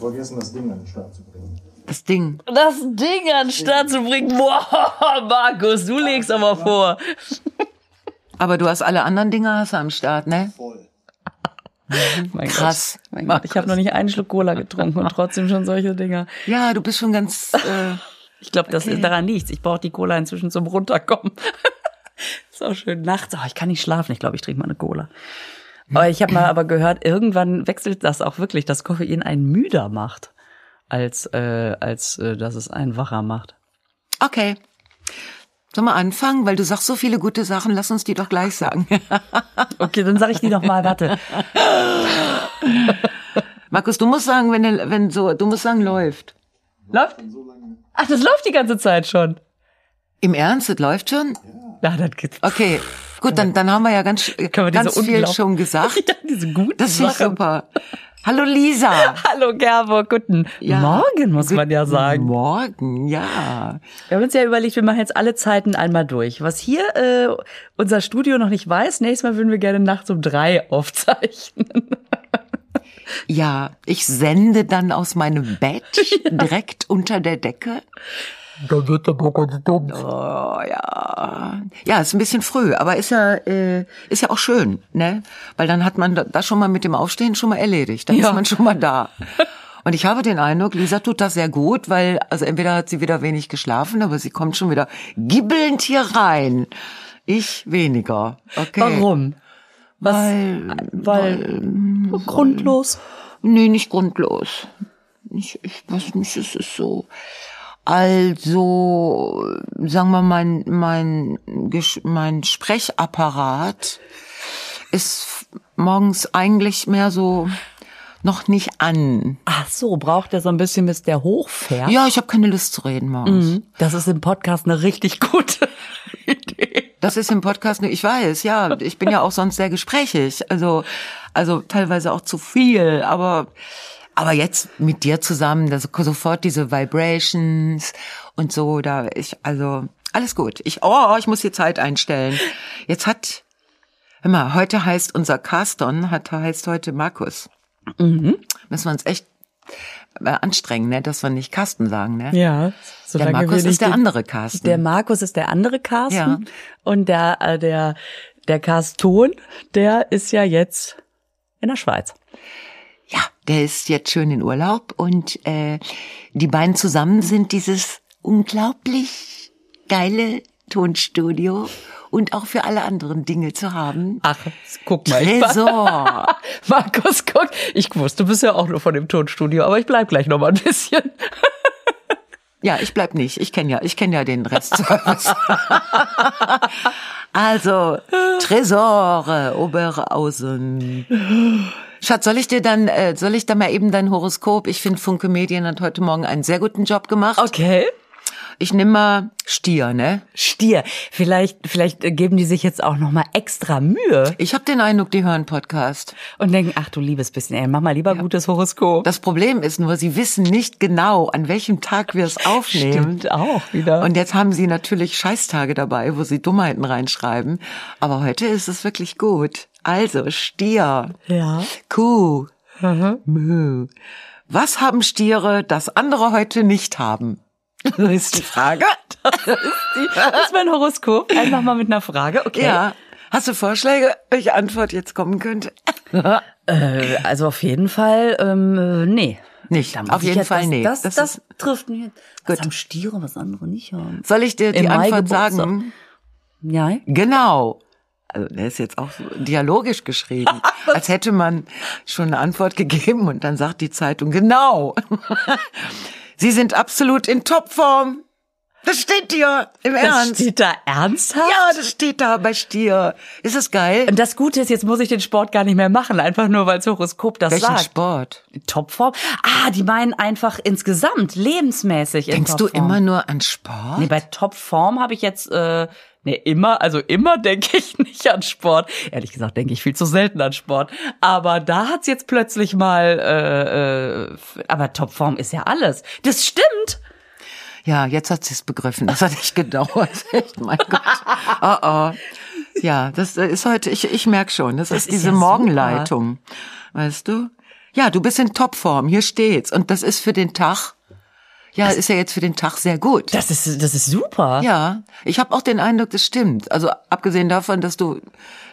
vergessen, das Ding an den Start zu bringen. Das Ding. Das Ding an den Start zu bringen. Boah, Markus, du legst aber vor. Aber du hast alle anderen Dinge hast du am Start, ne? Voll. Mein Krass. Gott. Mein Gott. Ich habe noch nicht einen Schluck Cola getrunken und trotzdem schon solche Dinger. Ja, du bist schon ganz. Äh, Ich glaube, das Okay. ist daran nichts. Ich brauche die Cola inzwischen zum Runterkommen. ist auch schön nachts. Oh, ich kann nicht schlafen. Ich glaube, ich trinke mal eine Cola. Aber ich habe mal aber gehört, irgendwann wechselt das auch wirklich, dass Koffein einen müder macht, als äh, als äh, dass es einen wacher macht. okay. Sollen wir anfangen? Weil du sagst so viele gute Sachen, lass uns die doch gleich sagen. Okay, dann sage ich die doch mal. Warte. Markus, du musst sagen, wenn, wenn so, du musst sagen, läuft. Läuft? Ach, das läuft die ganze Zeit schon. Im Ernst, das läuft schon? Ja, das geht. Okay. Gut, dann, dann haben wir ja ganz, wir ganz viel schon gesagt. Ja, diese guten Das ist super. Hallo Lisa. Hallo Gerbo, guten Ja. Morgen, muss man ja sagen. Morgen, ja. Wir haben uns ja überlegt, wir machen jetzt alle Zeiten einmal durch. Was hier äh, unser Studio noch nicht weiß, nächstes Mal würden wir gerne nachts um drei aufzeichnen. Ja, ich sende dann aus meinem Bett direkt unter der Decke. Dann wird aber ganz dumm. Oh ja. Ja, ist ein bisschen früh, aber ist ja äh, ist ja auch schön, ne? Weil dann hat man das schon mal mit dem Aufstehen schon mal erledigt. Dann Ja. ist man schon mal da. Und ich habe den Eindruck, Lisa tut das sehr gut, weil also entweder hat sie wieder wenig geschlafen, aber sie kommt schon wieder gibbelnd hier rein. Ich weniger. Okay. Warum? Was? Weil, Weil, grundlos. Nee, nicht grundlos. Ich, ich weiß nicht, es ist so. Also, sagen wir, mein, mein, Gesch- mein Sprechapparat ist morgens eigentlich mehr so noch nicht an. Ach so, braucht er so ein bisschen, bis der hochfährt? Ja, ich habe keine Lust zu reden morgens. Mhm. Das ist im Podcast eine richtig gute Idee. Das ist im Podcast, ich weiß, ja, ich bin ja auch sonst sehr gesprächig, also, also teilweise auch zu viel, aber, aber jetzt mit dir zusammen, das, sofort diese Vibrations und so, da ich, also, alles gut. Ich, oh, ich muss hier Zeit einstellen. Jetzt hat, mal, heute heißt unser Caston, hat, heißt heute Markus. Mhm. Müssen wir uns echt äh, anstrengen, ne, dass wir nicht Carsten sagen, ne? Ja. Der Markus ist der andere Carsten. Der Markus ist der andere Carsten. Ja. Und der, äh, der, der Carston, der ist ja jetzt in der Schweiz. Der ist jetzt schön in Urlaub und äh, die beiden zusammen sind dieses unglaublich geile Tonstudio und auch für alle anderen Dinge zu haben. Ach, guck mal. Tresor. Markus, guck. Ich wusste, du bist ja auch nur von dem Tonstudio, aber ich bleib gleich noch mal ein bisschen. Ja, ich bleib nicht. Ich kenne ja, ich kenne ja den Restservice. also Tresore Oberhausen. Schatz, soll ich dir dann, äh, soll ich da mal eben dein Horoskop? Ich finde, Funke Medien hat heute Morgen einen sehr guten Job gemacht. Okay. Ich nehme mal Stier, ne? Stier. Vielleicht, vielleicht geben die sich jetzt auch noch mal extra Mühe Ich habe den Eindruck, die hören Podcast. und denken, ach du liebes bisschen, ey, mach mal lieber gutes Horoskop. Das Problem ist nur, sie wissen nicht genau, an welchem Tag wir es aufnehmen. Stimmt auch wieder. Und jetzt haben sie natürlich Scheißtage dabei, wo sie Dummheiten reinschreiben. Aber heute ist es wirklich gut. Also, Stier. ja. Kuh. Mö. Was haben Stiere, das andere heute nicht haben? Das ist die Frage. Das ist mein Horoskop. Einfach mal mit einer Frage. Okay. Ja. Hast du Vorschläge, welche Antwort jetzt kommen könnte? Äh, also auf jeden Fall, ähm, äh, nee. Nicht. Auf jeden Fall das, nee. Das, Das das, ist- trifft mich. Gut. haben Stiere, was andere nicht haben? Soll ich dir die Im Antwort sagen? Ja. Genau. Also der ist jetzt auch so dialogisch geschrieben, als hätte man schon eine Antwort gegeben und dann sagt die Zeitung genau. Sie sind absolut in Topform. Das steht dir im Das Ernst. steht da ernsthaft? ja, das steht da bei Stier. Ist das geil? Und das Gute ist, jetzt muss ich den Sport gar nicht mehr machen, einfach nur, weil das Horoskop das Welchen sagt. Sport? Topform? Ah, die meinen einfach insgesamt, lebensmäßig in Denkst du immer nur an Sport? Nee, bei Topform habe ich jetzt, äh, nee, immer, also immer denke ich nicht an Sport. Ehrlich gesagt denke ich viel zu selten an Sport. Aber da hat's jetzt plötzlich mal, äh, äh, aber Topform ist ja alles. Das stimmt. Ja, jetzt hat sie es begriffen. Das hat echt gedauert. Echt, mein Gott. Oh, oh. Ja, das ist heute, ich, ich merke schon, das, ist ist diese ja Morgenleitung. Weißt du? Ja, du bist in Topform, hier steht's. Und das ist für den Tag, ja, ist ja jetzt für den Tag sehr gut. Das ist, das ist super. Ja, ich habe auch den Eindruck, das stimmt. Also abgesehen davon, dass du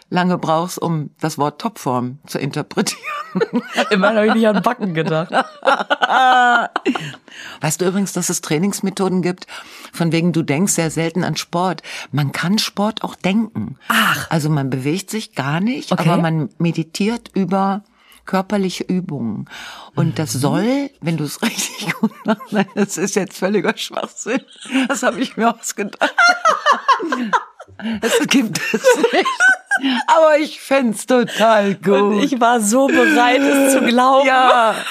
lange brauchst, um das Wort Topform zu interpretieren. Immerhin habe ich nicht an Backen gedacht. Weißt du übrigens, dass es Trainingsmethoden gibt, von wegen du denkst sehr selten an Sport. Man kann Sport auch denken. Ach. Also man bewegt sich gar nicht, Okay. aber man meditiert über körperliche Übungen. Und das Mhm. soll, wenn du es richtig gut machst, nein, das ist jetzt völliger Schwachsinn. Das habe ich mir ausgedacht. Das gibt es nicht. Aber ich fänd's total gut. Und ich war so bereit, es zu glauben. Ja.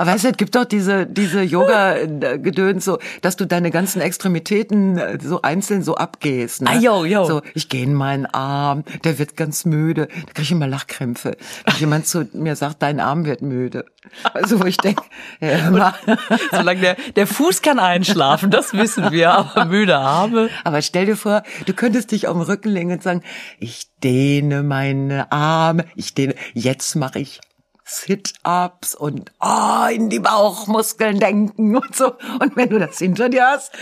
Aber weißt du, es gibt doch diese, diese Yoga-Gedöns so, dass du deine ganzen Extremitäten äh, so einzeln so abgehst. Ne? Ah, jo, jo. So, ich gehe in meinen Arm, der wird ganz müde. Da kriege ich immer Lachkrämpfe. Wenn jemand zu mir sagt, dein Arm wird müde. Also wo ich denke, ja. Solange der, der Fuß kann einschlafen, das wissen wir, aber müde Arme. aber stell dir vor, du könntest dich auf den Rücken legen und sagen, ich dehne meine Arme, ich dehne, jetzt mache ich Sit-ups und oh, in die Bauchmuskeln denken und so. Und wenn du das hinter dir hast,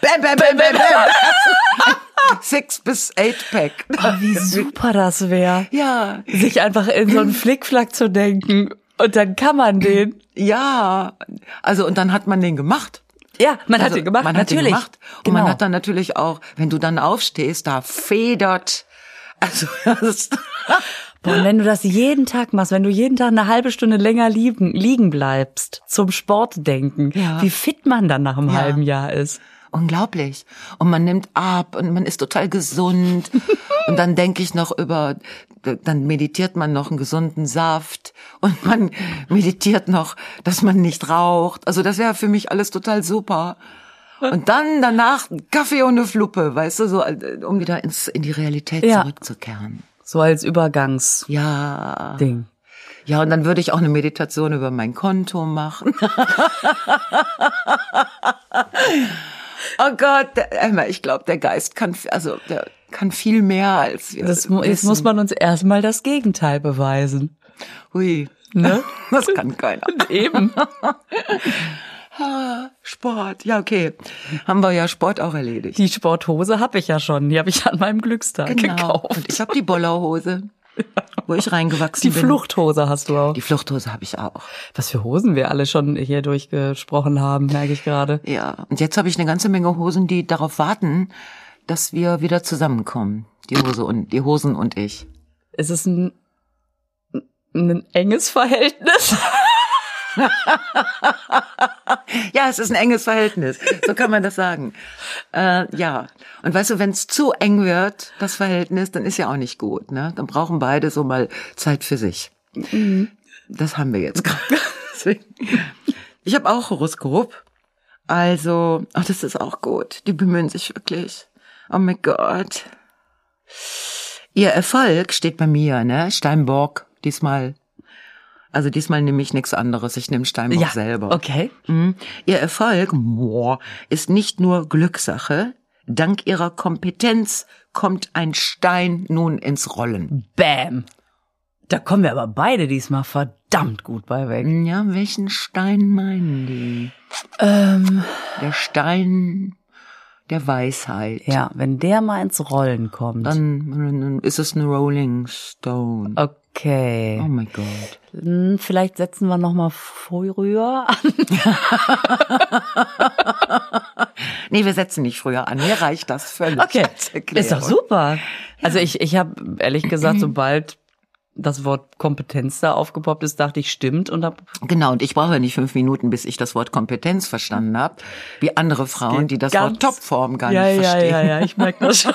bam, bam, bam, bam, bam. Six bis eight Pack. Oh, wie super das wäre. Ja, Sich einfach in so einen Flickflack zu denken. Und dann kann man den. ja. Also und dann hat man den gemacht. Ja, man hat Also, den gemacht, Man hat natürlich. den gemacht. Und genau. man hat dann natürlich auch, wenn du dann aufstehst, da federt. Also das Boah, und wenn du das jeden Tag machst, wenn du jeden Tag eine halbe Stunde länger liegen, liegen bleibst, zum Sport denken, Ja. wie fit man dann nach einem Ja. halben Jahr ist. unglaublich. Und man nimmt ab und man ist total gesund. und dann denke ich noch über, dann meditiert man noch einen gesunden Saft und man meditiert noch, dass man nicht raucht. Also das wäre für mich alles total super. Und dann danach ein Kaffee ohne Fluppe, weißt du, so äh, um wieder ins, in die Realität Ja. zurückzukehren. So als Übergangsding. Ja. Ja, und dann würde ich auch eine Meditation über mein Konto machen. oh Gott, Emma, ich glaube, der Geist kann, also der kann viel mehr als wir. Das, mu- jetzt wissen. muss man uns erstmal das Gegenteil beweisen. Hui, Ne? das kann keiner. Eben. Ah, Sport, ja okay, haben wir ja Sport auch erledigt. Die Sporthose habe ich ja schon. Die habe ich an meinem Glückstag Genau. gekauft. Und ich habe die Bollerhose, wo ich reingewachsen Die bin. Fluchthose hast du auch. Die Fluchthose habe ich auch. Was für Hosen wir alle schon hier durchgesprochen haben, merke ich gerade. Ja, und jetzt habe ich eine ganze Menge Hosen, die darauf warten, dass wir wieder zusammenkommen. Die Hose und die Hosen und ich. Ist es ein, ein enges Verhältnis? Ja, es ist ein enges Verhältnis. So kann man das sagen. Äh, ja. Und weißt du, wenn es zu eng wird, das Verhältnis, dann ist ja auch nicht gut. Ne? Dann brauchen beide so mal Zeit für sich. Das haben wir jetzt gerade. Ich habe auch Horoskop. Also, ach, das ist auch gut. Die bemühen sich wirklich. Oh mein Gott. Ihr Erfolg steht bei mir, ne? Steinbock, diesmal. Also diesmal nehme ich nichts anderes. Ich nehme Steinbock selber. Okay. Mhm. Ihr Erfolg boah, ist nicht nur Glückssache. Dank ihrer Kompetenz kommt ein Stein nun ins Rollen. Bam. Da kommen wir aber beide diesmal verdammt gut bei weg. Ja, welchen Stein meinen die? Ähm, Der Stein der Weisheit. ja, wenn der mal ins Rollen kommt. Dann, dann ist es ein Rolling Stone. okay. Oh mein Gott. Hm, Vielleicht setzen wir noch mal früher an. Nee, wir setzen nicht früher an. Mir reicht das völlig. Okay, ist doch super. Also ich, ich habe ehrlich gesagt, sobald das Wort Kompetenz da aufgepoppt ist, dachte ich, stimmt und hab Genau, und ich brauche ja nicht fünf Minuten, bis ich das Wort Kompetenz verstanden habe, wie andere Frauen, die das Wort Topform gar ja, nicht ja, verstehen. ja, ja, ich merke das schon.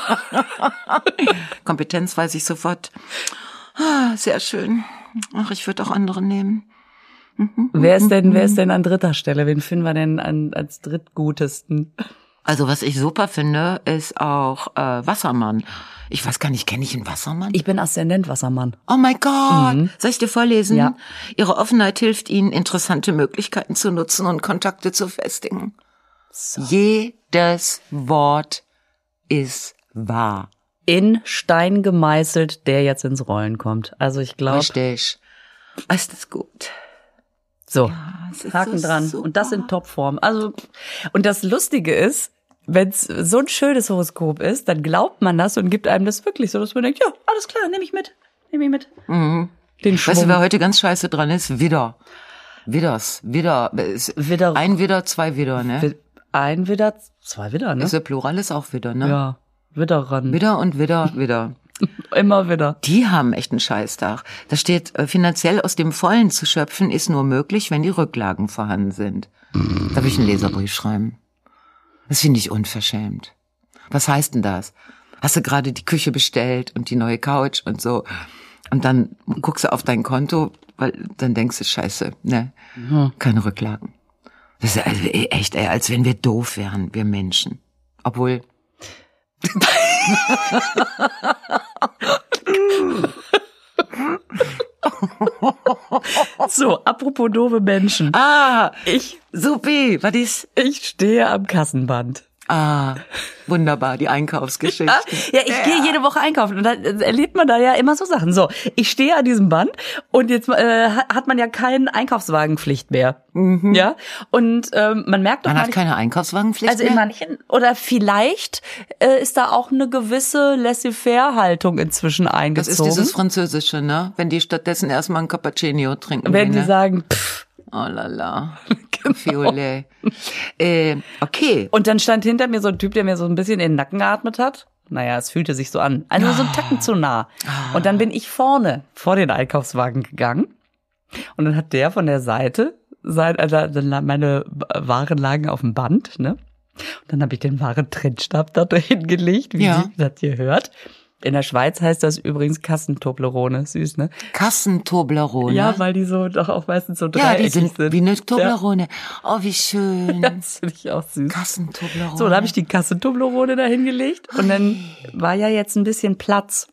Kompetenz weiß ich sofort. Ah, sehr schön. Ach, ich würde auch andere nehmen. wer ist denn, wer ist denn an dritter Stelle? Wen finden wir denn an, als drittgutesten? Also was ich super finde, ist auch äh, Wassermann. Ich weiß gar nicht, kenne ich einen Wassermann? Ich bin Aszendent Wassermann. oh mein Gott. Soll ich dir vorlesen? Ja. Ihre Offenheit hilft Ihnen, interessante Möglichkeiten zu nutzen und Kontakte zu festigen. Jedes Wort ist wahr. In Stein gemeißelt, der jetzt ins Rollen kommt. Also ich glaube, Richtig. Ist das gut? So, ist Haken so dran. super. Und das in Topform. Also, und das Lustige ist, wenn es so ein schönes Horoskop ist, dann glaubt man das und gibt einem das wirklich so, dass man denkt, ja, alles klar, nehme ich mit, nehme ich mit. Den Schwung. Weißt du, wer heute ganz scheiße dran ist? Widder. Widders. Widder. Widder. Ein Widder, zwei Widder, ne? Ein Widder, zwei Widder, ne? Ist der Plural ist auch Widder, ne? ja, Widderan. Widder und Widder, Widder. Immer wieder. Die haben echt einen Scheißtag. Da steht, äh, finanziell aus dem Vollen zu schöpfen ist nur möglich, wenn die Rücklagen vorhanden sind. Darf ich einen Leserbrief schreiben? Das finde ich unverschämt. Was heißt denn das? Hast du gerade die Küche bestellt und die neue Couch und so. Und dann guckst du auf dein Konto, weil dann denkst du, scheiße, ne? Keine Rücklagen. Das ist also echt, ey, als wenn wir doof wären, wir Menschen. Obwohl, So, apropos doofe Menschen. ah, Ich, supi, was ist? ich stehe am Kassenband. Ah, wunderbar, die Einkaufsgeschichte. Ja, ich gehe jede Woche einkaufen und dann erlebt man da ja immer so Sachen. So, ich stehe an diesem Band und jetzt äh, hat man ja keine Einkaufswagenpflicht mehr. Ja, und ähm, man merkt doch Man hat manch- keine Einkaufswagenpflicht also in mehr? manchen oder vielleicht äh, ist da auch eine gewisse Laissez-faire-Haltung inzwischen Das eingezogen. ist dieses Französische, ne? Wenn die stattdessen erstmal ein Cappuccino trinken. wenn die ne? sagen, pff, Oh la la. Genau. Fiole. Äh, okay. Und dann stand hinter mir so ein Typ, der mir so ein bisschen in den Nacken geatmet hat. Naja, es fühlte sich so an. Also so ein Tacken zu nah. Und dann bin ich vorne vor den Einkaufswagen gegangen. Und dann hat der von der Seite, sein, also meine Waren lagen auf dem Band, ne? Und dann habe ich den Warentrennstab da hingelegt, wie Ja. sie das hier hört. In der Schweiz heißt das übrigens Kassentoblerone. Süß, ne? Kassentoblerone. Ja, weil die so doch auch meistens so Ja, die dreieckig sind, sind. wie eine Toblerone. Oh, wie schön. Ja, das finde ich auch süß. Kassentoblerone. So, da habe ich die Kassentoblerone da hingelegt und dann war ja jetzt ein bisschen Platz.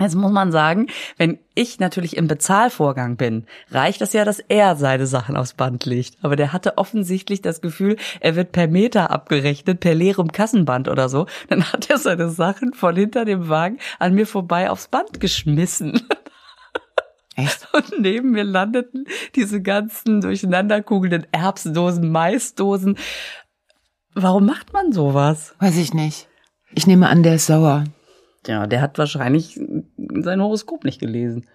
Jetzt muss man sagen, wenn ich natürlich im Bezahlvorgang bin, reicht das ja, dass er seine Sachen aufs Band legt. Aber der hatte offensichtlich das Gefühl, er wird per Meter abgerechnet, per leerem Kassenband oder so. Dann hat er seine Sachen von hinter dem Wagen an mir vorbei aufs Band geschmissen. Echt? Und neben mir landeten diese ganzen durcheinanderkugelnden Erbsdosen, Maisdosen. Warum macht man sowas? Weiß ich nicht. Ich nehme an, der ist sauer. Ja, der hat wahrscheinlich sein Horoskop nicht gelesen.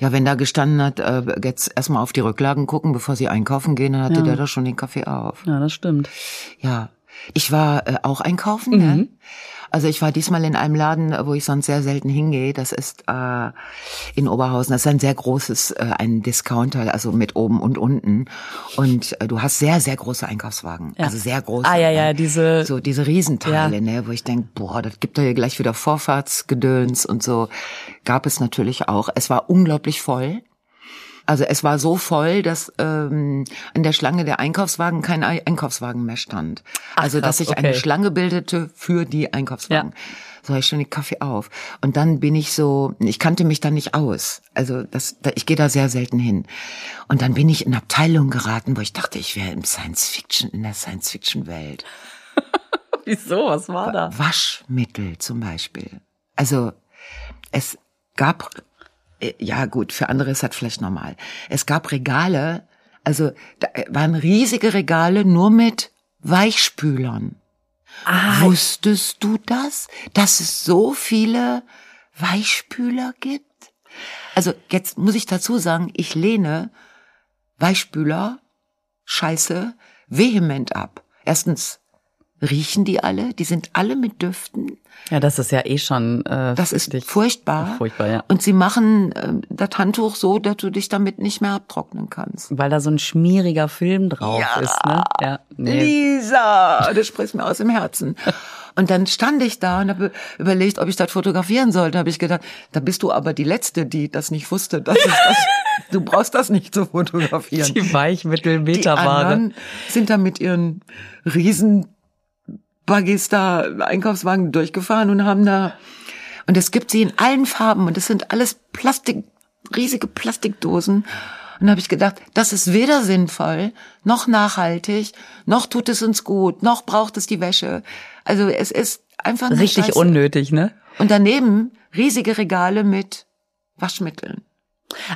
Ja, wenn da gestanden hat, äh, jetzt erstmal auf die Rücklagen gucken, bevor sie einkaufen gehen, dann hatte Ja. der doch schon den Kaffee auf. Ja, das stimmt. Ja, ich war äh, auch einkaufen. Ne? Also ich war diesmal in einem Laden, wo ich sonst sehr selten hingehe. Das ist äh, in Oberhausen. Das ist ein sehr großes, äh, ein Discounter, also mit oben und unten. Und äh, du hast sehr, sehr große Einkaufswagen. Ja. Also sehr große. Ah, ja, ja, äh, diese- So diese Riesenteile, Ja. ne, wo ich denk, boah, das gibt doch hier gleich wieder Vorfahrtsgedöns und so. Gab es natürlich auch. Es war unglaublich voll. Also es war so voll, dass ähm, an der Schlange der Einkaufswagen kein Ei- Einkaufswagen mehr stand. Ach, also dass krass, sich eine okay. Schlange bildete für die Einkaufswagen. Ja. So ich schon den Kaffee auf. Und dann bin ich so, ich kannte mich da nicht aus. Also das, da, ich gehe da sehr selten hin. Und dann bin ich in Abteilungen geraten, wo ich dachte, ich wäre im Science Fiction, in der Science Fiction Welt. Wieso? Was war da? Waschmittel zum Beispiel. Also es gab, ja gut, für andere ist das vielleicht normal. Es gab Regale, also da waren riesige Regale nur mit Weichspülern. Ah, Wusstest du das, dass es so viele Weichspüler gibt? Also jetzt muss ich dazu sagen, ich lehne Weichspüler, Scheiße, vehement ab. Erstens riechen die alle, die sind alle mit Düften. ja, das ist ja eh schon. Äh, Das ist furchtbar. Furchtbar, ja. Und sie machen äh, das Handtuch so, dass du dich damit nicht mehr abtrocknen kannst. Weil da so ein schmieriger Film drauf Ja. ist, ne? Ja. Nee. Lisa, das spricht mir aus dem Herzen. Und dann stand ich da und habe überlegt, ob ich das fotografieren sollte. Da habe ich gedacht, da bist du aber die Letzte, die das nicht wusste. Das das, du brauchst das nicht zu fotografieren. Die Weichmittel Die anderen sind da mit ihren riesen Buggies da Einkaufswagen durchgefahren und haben da und es gibt sie in allen Farben und das sind alles Plastik riesige Plastikdosen und da habe ich gedacht, das ist weder sinnvoll noch nachhaltig, noch tut es uns gut, noch braucht es die Wäsche. Also es ist einfach Richtig Scheiße. unnötig, ne? Und daneben riesige Regale mit Waschmitteln.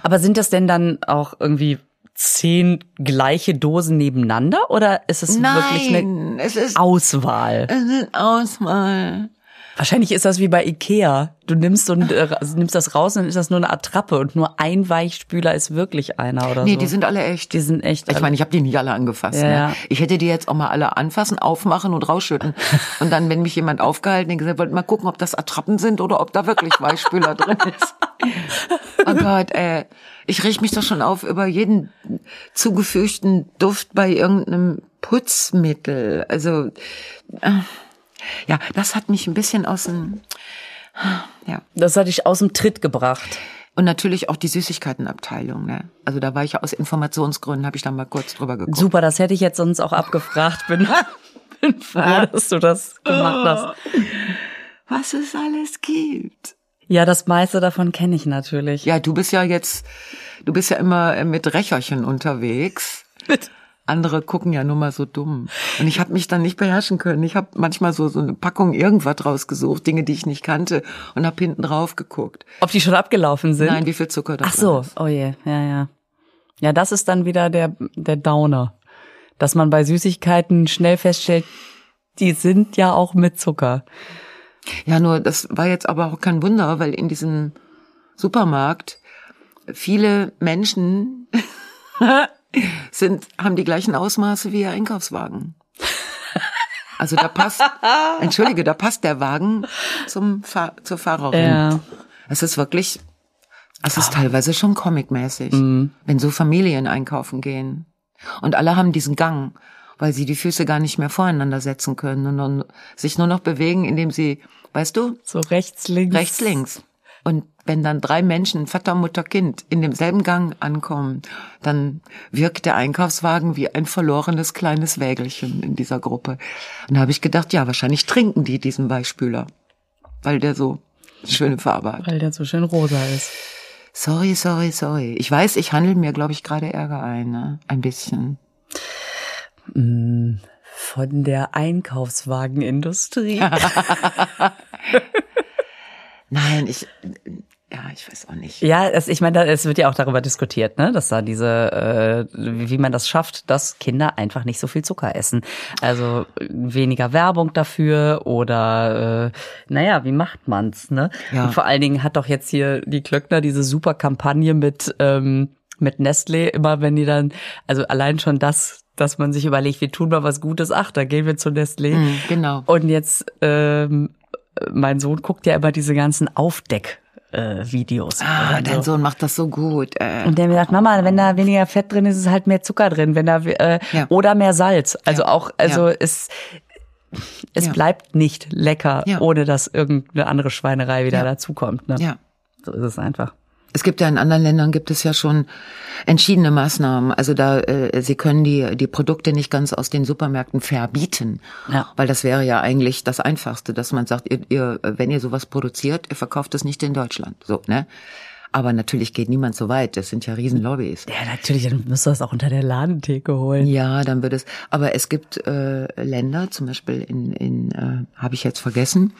Aber sind das denn dann auch irgendwie zehn gleiche Dosen nebeneinander oder ist es wirklich eine Nein, es ist, Auswahl? es ist Auswahl. Wahrscheinlich ist das wie bei Ikea. Du nimmst so ein, äh, nimmst das raus und dann ist das nur eine Attrappe und nur ein Weichspüler ist wirklich einer oder Nee, so. die sind alle echt. die sind echt. Ich meine, ich habe die nicht alle angefasst. Ja, ne? Ich hätte die jetzt auch mal alle anfassen, aufmachen und rausschütten. Und dann, wenn mich jemand aufgehalten hat, gesagt, wollt mal gucken, ob das Attrappen sind oder ob da wirklich Weichspüler drin ist. Oh Gott, ey. Ich reg mich doch schon auf über jeden zugefügten Duft bei irgendeinem Putzmittel. Also, äh, ja, das hat mich ein bisschen aus dem, ja. das hat dich aus dem Tritt gebracht. Und natürlich auch die Süßigkeitenabteilung. Ne? Also da war ich ja aus Informationsgründen, habe ich da mal kurz drüber geguckt. Super, das hätte ich jetzt sonst auch abgefragt. Bin, bin froh, dass du das gemacht hast. Was es alles gibt. Ja, das meiste davon kenne ich natürlich. Ja, du bist ja jetzt, du bist ja immer äh, mit Rächerchen unterwegs. Andere gucken ja nur mal so dumm. Und ich habe mich dann nicht beherrschen können. Ich habe manchmal so so eine Packung irgendwas rausgesucht, Dinge, die ich nicht kannte, und habe hinten drauf geguckt. Ob die schon abgelaufen sind? Nein, wie viel Zucker da Ach so, ist. oh je, ja, ja. Ja, das ist dann wieder der, der Downer. Dass man bei Süßigkeiten schnell feststellt, die sind ja auch mit Zucker. Ja, nur das war jetzt aber auch kein Wunder, weil in diesem Supermarkt viele Menschen sind, haben die gleichen Ausmaße wie ihr Einkaufswagen. Also da passt, entschuldige, da passt der Wagen zum Fahr zur Fahrerin. Ja. Es ist wirklich, es ist teilweise schon comicmäßig, wenn so Familien einkaufen gehen. Und alle haben diesen Gang, weil sie die Füße gar nicht mehr voreinander setzen können und dann sich nur noch bewegen, indem sie, weißt du, So rechts, links. rechts, links. Und wenn dann drei Menschen, Vater, Mutter, Kind, in demselben Gang ankommen, dann wirkt der Einkaufswagen wie ein verlorenes kleines Wägelchen in dieser Gruppe. Und da habe ich gedacht, ja, wahrscheinlich trinken die diesen Weichspüler, weil der so schöne Farbe hat. Weil der so schön rosa ist. Sorry, sorry, sorry. Ich weiß, ich handle mir, glaube ich, gerade Ärger ein, ne? Ein bisschen. Von der Einkaufswagenindustrie. Nein, ich, ja, ich weiß auch nicht. Ja, es, ich meine, es wird ja auch darüber diskutiert, ne, dass da diese, äh, wie man das schafft, dass Kinder einfach nicht so viel Zucker essen. Also weniger Werbung dafür oder, äh, naja, wie macht man's, ne? Ja. Und vor allen Dingen hat doch jetzt hier die Klöckner diese super Kampagne mit ähm, mit Nestlé immer, wenn die dann, also allein schon das, dass man sich überlegt, wir tun mal was Gutes, ach, da gehen wir zu Nestlé. Hm, genau. Und jetzt, ähm, mein Sohn guckt ja immer diese ganzen Aufdeck. Äh, Videos. Ah, Und dein so. Sohn macht das so gut. Äh. Und der mir sagt, Mama, wenn da weniger Fett drin ist, ist halt mehr Zucker drin, wenn da äh, Ja. oder mehr Salz. Also Ja. auch, also Ja. es es Ja. bleibt nicht lecker, ohne dass irgendeine andere Schweinerei wieder dazukommt. Ne? Ja. So ist es einfach. Es gibt ja in anderen Ländern gibt es ja schon entschiedene Maßnahmen. Also da äh, sie können die die Produkte nicht ganz aus den Supermärkten verbieten, Ja. weil das wäre ja eigentlich das Einfachste, dass man sagt, ihr, ihr wenn ihr sowas produziert, ihr verkauft es nicht in Deutschland, so ne. Aber natürlich geht niemand so weit. Das sind ja Riesenlobbys. Ja, natürlich, dann müsst ihr das auch unter der Ladentheke holen. Ja, dann wird es. Aber es gibt äh, Länder, zum Beispiel in, in äh, habe ich jetzt vergessen,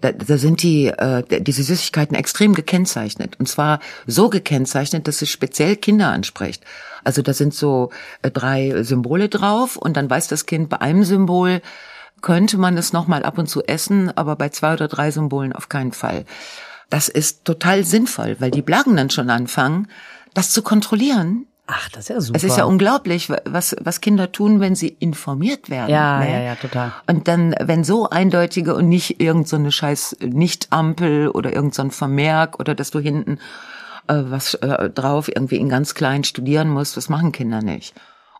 da, da sind die äh, diese Süßigkeiten extrem gekennzeichnet. Und zwar so gekennzeichnet, dass es speziell Kinder anspricht. Also da sind so äh, drei Symbole drauf und dann weiß das Kind bei einem Symbol könnte man es noch mal ab und zu essen, aber bei zwei oder drei Symbolen auf keinen Fall. Das ist total sinnvoll, weil die Blagen dann schon anfangen, das zu kontrollieren Ach, das ist ja super. es ist ja unglaublich, was, was Kinder tun, wenn sie informiert werden. Ja, ne? ja, ja, total. Und dann, wenn so eindeutige und nicht irgend so eine scheiß Nicht-Ampel oder irgend so ein Vermerk oder dass du hinten äh, was äh, drauf irgendwie in ganz klein studieren musst, das machen Kinder nicht.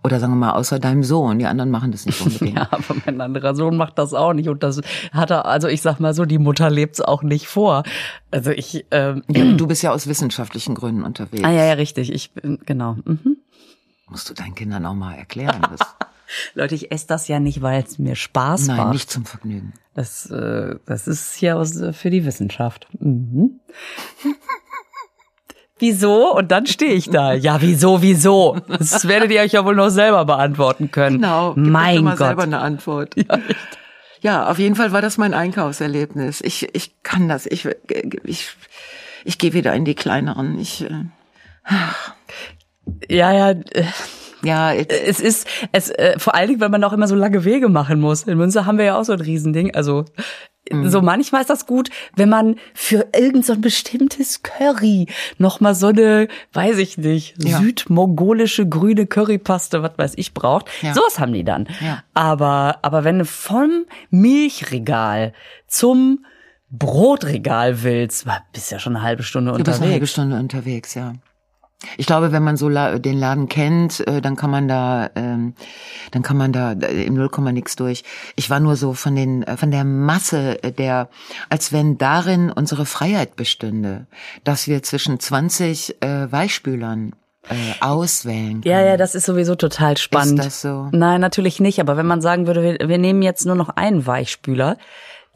Oder sagen wir mal, außer deinem Sohn, die anderen machen das nicht unbedingt. Ja, aber mein anderer Sohn macht das auch nicht und das hat er, also ich sag mal so, die Mutter lebt's auch nicht vor. Also ich, ähm, Du bist ja aus wissenschaftlichen Gründen unterwegs. ah ja, ja, richtig, ich bin, genau. Mhm. Musst du deinen Kindern auch mal erklären. Das, Leute, ich esse das ja nicht, weil es mir Spaß nein, macht. nicht zum Vergnügen. Das, äh, das ist hier aus, äh, für die Wissenschaft. Mhm. Wieso? Und dann stehe ich da. Ja, wieso, wieso? Das werdet ihr euch ja wohl noch selber beantworten können. Genau. Gib mein Gott. selber eine Antwort. Ja, auf jeden Fall war das mein Einkaufserlebnis. Ich, ich kann das. Ich, ich, ich gehe wieder in die kleineren. Ich, äh, Ja, ja. äh, Ja, Es ist, es, äh, vor allen Dingen, weil man auch immer so lange Wege machen muss. In Münster haben wir ja auch so ein Riesending. Also, Mhm. so manchmal ist das gut, wenn man für irgend so ein bestimmtes Curry noch mal so eine, weiß ich nicht, Ja. südmongolische grüne Currypaste, was weiß ich, braucht. Ja. Sowas haben die dann. Ja. Aber, aber wenn du vom Milchregal zum Brotregal willst, bist ja schon eine halbe Stunde du bist eine halbe unterwegs. Stunde unterwegs, ja. Ich glaube, wenn man so la den Laden kennt, äh, dann kann man da, ähm, dann kann man da im Nullkomma nix durch. Ich war nur so von den, äh, von der Masse äh, der, als wenn darin unsere Freiheit bestünde, dass wir zwischen 20 äh, Weichspülern äh, auswählen können. Ja, ja, das ist sowieso total spannend. Ist das so? Nein, natürlich nicht. Aber wenn man sagen würde, wir, wir nehmen jetzt nur noch einen Weichspüler,